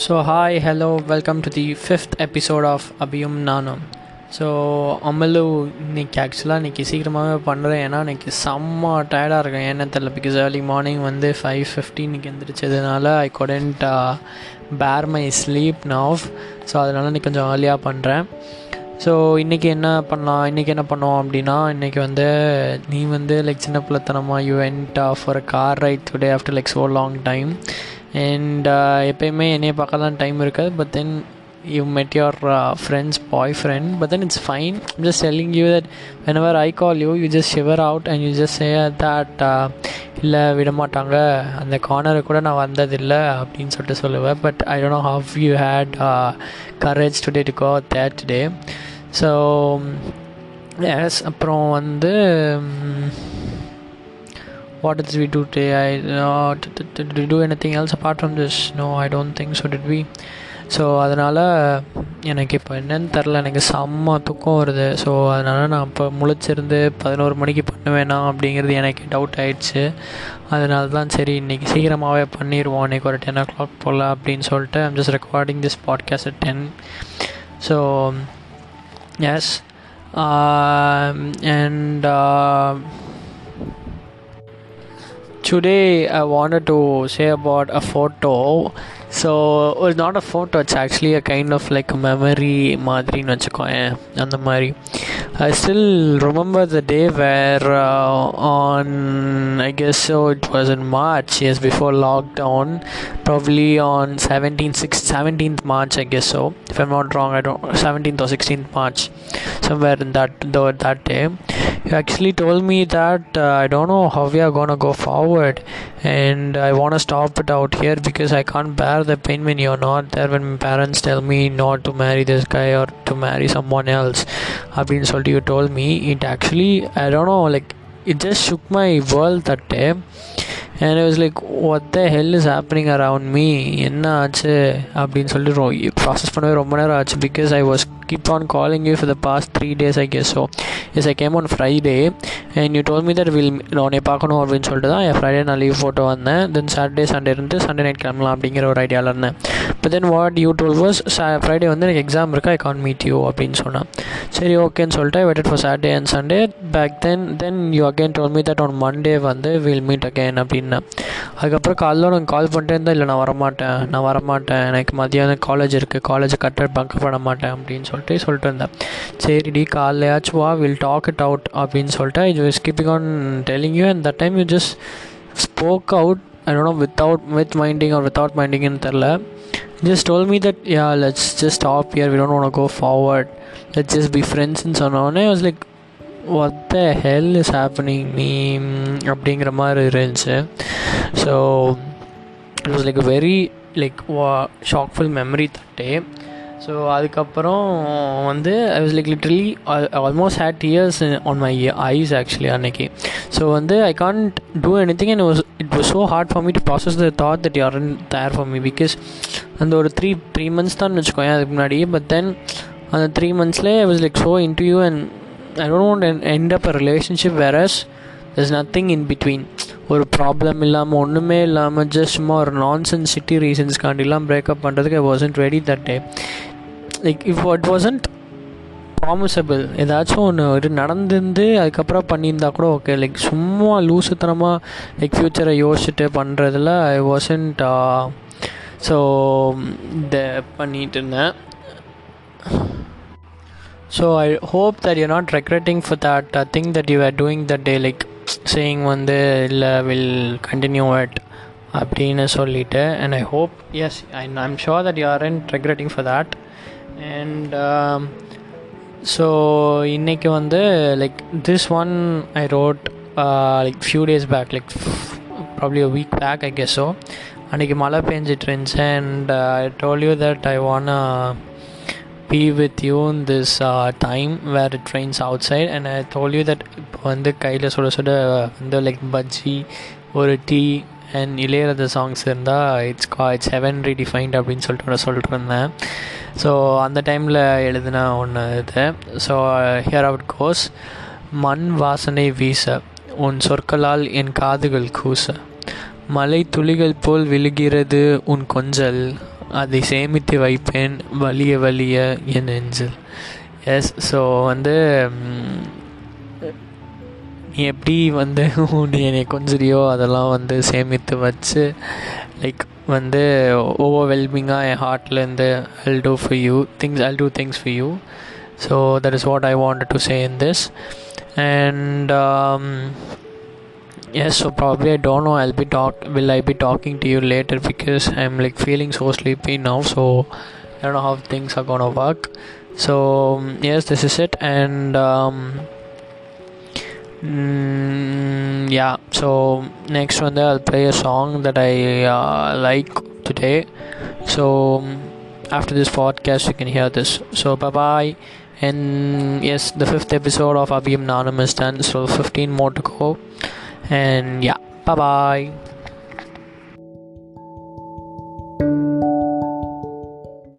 So, hi, hello, welcome to the fifth episode of அபியும் Naanum so அமலு இன்னைக்கு ஆக்சுவலாக இன்றைக்கி சீக்கிரமாகவே பண்ணுறேன் ஏன்னா இன்றைக்கி செம்ம டயர்டாக இருக்கும் ஏன்னு தெரில பிகாஸ் ஏர்லி மார்னிங் வந்து ஃபைவ் ஃபிஃப்டினுக்கு எந்திரிச்சதுனால I couldn't bear my sleep now so அதனால் இன்றைக்கி கொஞ்சம் ஏர்லியாக பண்ணுறேன் ஸோ இன்றைக்கி என்ன பண்ணலாம்? இன்றைக்கி என்ன பண்ணோம் அப்படின்னா இன்றைக்கி வந்து நீ வந்து லைக் சின்ன பிள்ளைத்தனமாக you went for a car ride today after like so long time and எப்பயுமே என்னையை பார்க்க தான் டைம் இருக்காது but then you met your friends boyfriend but then it's fine just selling you that whenever I call you you just shiver out and you just say that இல்லை விடமாட்டாங்க அந்த கார்னரை கூட நான் வந்ததில்லை அப்படின்னு சொல்லிட்டு சொல்லுவேன் but I don't know how you had courage today to go that day so yes அப்புறம் வந்து what did we do today? I uh, did, did we do anything else apart from this? No i don't think so did we? So அதனால் எனக்கு இப்போ என்னன்னு தெரில எனக்கு செம்ம தூக்கம் வருது. ஸோ அதனால் நான் இப்போ முழிச்சிருந்து பதினோரு மணிக்கு பண்ணுவேனா அப்படிங்கிறது எனக்கு டவுட் ஆயிடுச்சு. அதனால தான் சரி இன்றைக்கி சீக்கிரமாகவே பண்ணிடுவோம் இன்றைக்கி ஒரு டென் ஓ கிளாக் போல் அப்படின்னு சொல்லிட்டு I'm just recording this podcast at ten so yes and today i wanted to say about a photo so it's not a photo it's actually a kind of like a memory மாதிரின்னு வச்சுக்கோயேன் அந்த மாதிரி I still remember the day where uh, on I guess so it was in March yes before lockdown probably on 17th 6th 17th March I guess so if I'm not wrong I don't 17th or 16th March somewhere in that though that day you actually told me that uh, I don't know how we are gonna go forward and I want to stop it out here because I can't bear the pain when you're not there when my parents tell me not to marry this guy or to marry someone else அப்படின்னு சொல்லிட்டு you told me it actually I don't know like it just shook my world that day and I was like what the hell is happening around me என்ன ஆச்சு அப்படின்னு சொல்லிட்டு process பண்ணவே ரொம்ப நேரம் ஆச்சு because I was keep on calling you for the past three days I guess. So yes I came on Friday and you told me that we'll உன்னை பார்க்கணும் அப்படின்னு சொல்லிட்டு தான் என் ஃப்ரைடே நான் லீவ் போட்டு வந்தேன். தென் சாட்டர்டே சண்டே இருந்து Sunday night கிளம்பலாம் அப்படிங்கிற ஒரு ஐடியாவில் இருந்தேன். இப்போ then what you told was Friday வந்து எனக்கு எக்ஸாம் இருக்கா ஐ கான் மீட் யூ அப்படின்னு சொன்னேன். சரி ஓகேன்னு சொல்லிட்டு wait for Saturday and Sunday back then then you again told me that on Monday வந்து வில் மீட் அகேன் அப்படின்னேன். அதுக்கப்புறம் காலைல நான் கால் பண்ணிட்டே இருந்தால் இல்லை நான் வரமாட்டேன் நான் வரமாட்டேன் எனக்கு மதியானம் காலேஜ் இருக்குது காலேஜை கட்ட பங்க் பண்ண மாட்டேன் அப்படின்னு சொல்லிட்டு. சொல்லிட்டு இருந்தேன் சரிடி காலையாச்சும் வா வில் டாக் இட் அவுட் அப்படின்னு சொல்லிட்டு இது was keeping on telling you and that time you just spoke out I don't know without with minding or without மைண்டிங்னு தெரில just told me that yeah let's just stop here we don't want go forward let's just be ஃப்ரெண்ட்ஸ்னு சொன்னோடனே was like on I was like what அப்படிங்கிற மாதிரி இருந்துச்சு. So it was like very like shockful memory that day so அதுக்கப்புறம் வந்து I was like literally almost had tears on my eyes actually அன்னைக்கு. So வந்து I can't do anything and was it was so hard for me to process the thought that you're there for me because அந்த ஒரு three three months தான் வச்சுக்கோங்க அதுக்கு முன்னாடி but then அந்த three மந்த்ஸ்லேயே I was like so interview and I don't want end up a relationship whereas there's nothing in between ஒரு problem இல்லாமல் ஒன்றுமே இல்லாமல் ஜஸ்ட் சும்மா ஒரு நான் சிட்டி ரீசன்ஸ்க்காண்டிலாம் பிரேக்கப் பண்ணுறதுக்கு I wasn't ready that day like if it wasn't promisable ஏதாச்சும் ஒன்று இது நடந்திருந்து அதுக்கப்புறம் பண்ணியிருந்தா கூட ஓகே லைக் சும்மா லூசுத்தனமாக லைக் ஃப்யூச்சரை யோசிச்சுட்டு பண்ணுறதுல ஐ வாசன்ட் ஸோ uh, இந்த பண்ணிகிட்டு இருந்தேன். So I hope that you not regretting for that thing that you are doing that day like saying வந்து இல்லை வில் கண்டினியூ இட் அப்படின்னு சொல்லிவிட்டு and I hope yes I I'm sure that you are in regretting for that and so இன்றைக்கி வந்து like this one I wrote like few days back like probably a week back I guess so அன்றைக்கி மழை பெஞ்சிட்டு இருந்துச்சு. And I told you that I want be with you in this time where it trains outside and I told you that இப்போ வந்து கையில் சுட சுட வந்து லைக் பஜ்ஜி ஒரு டீ அண்ட் இளையராஜா சாங்ஸ் இருந்தால் இட்ஸ் கா இட்ஸ் ஹெவன் ரீடிஃபைன்ட் அப்படின்னு சொல்லிட்டு நான் சொல்லிட்டு இருந்தேன். ஸோ அந்த டைமில் எழுதின ஒன்று இது. ஸோ ஹியர் அவுட் கோஸ் மண் வாசனை வீச உன் சொற்களால் என் காதுகள் கூச. மலை துளிகள் போல் விழுகிறது உன் கொஞ்சல். அதை சேமித்து வைப்பேன் வலிய வலிய என் நெஞ்சில். எஸ் ஸோ வந்து நீ எப்படி வந்து நீ என்னை கொஞ்சிறியோ அதெல்லாம் வந்து சேமித்து வச்சு லைக் வந்து ஓவர்வெல்மிங்காக என் ஹார்ட்லேருந்து I'll do for you things I'll do things for you so that is what I wanted to say in this and yes so probably i don't know i'll be talk will i be talking to you later because i'm like feeling so sleepy now so i don't know how things are gonna work so um, yes this is it and um mm, yeah so next one there i'll play a song that i uh, like today. So um, after this podcast you can hear this. So bye bye and yes the fifth episode of abhim nanam is done so 15 more to go. And yeah bye bye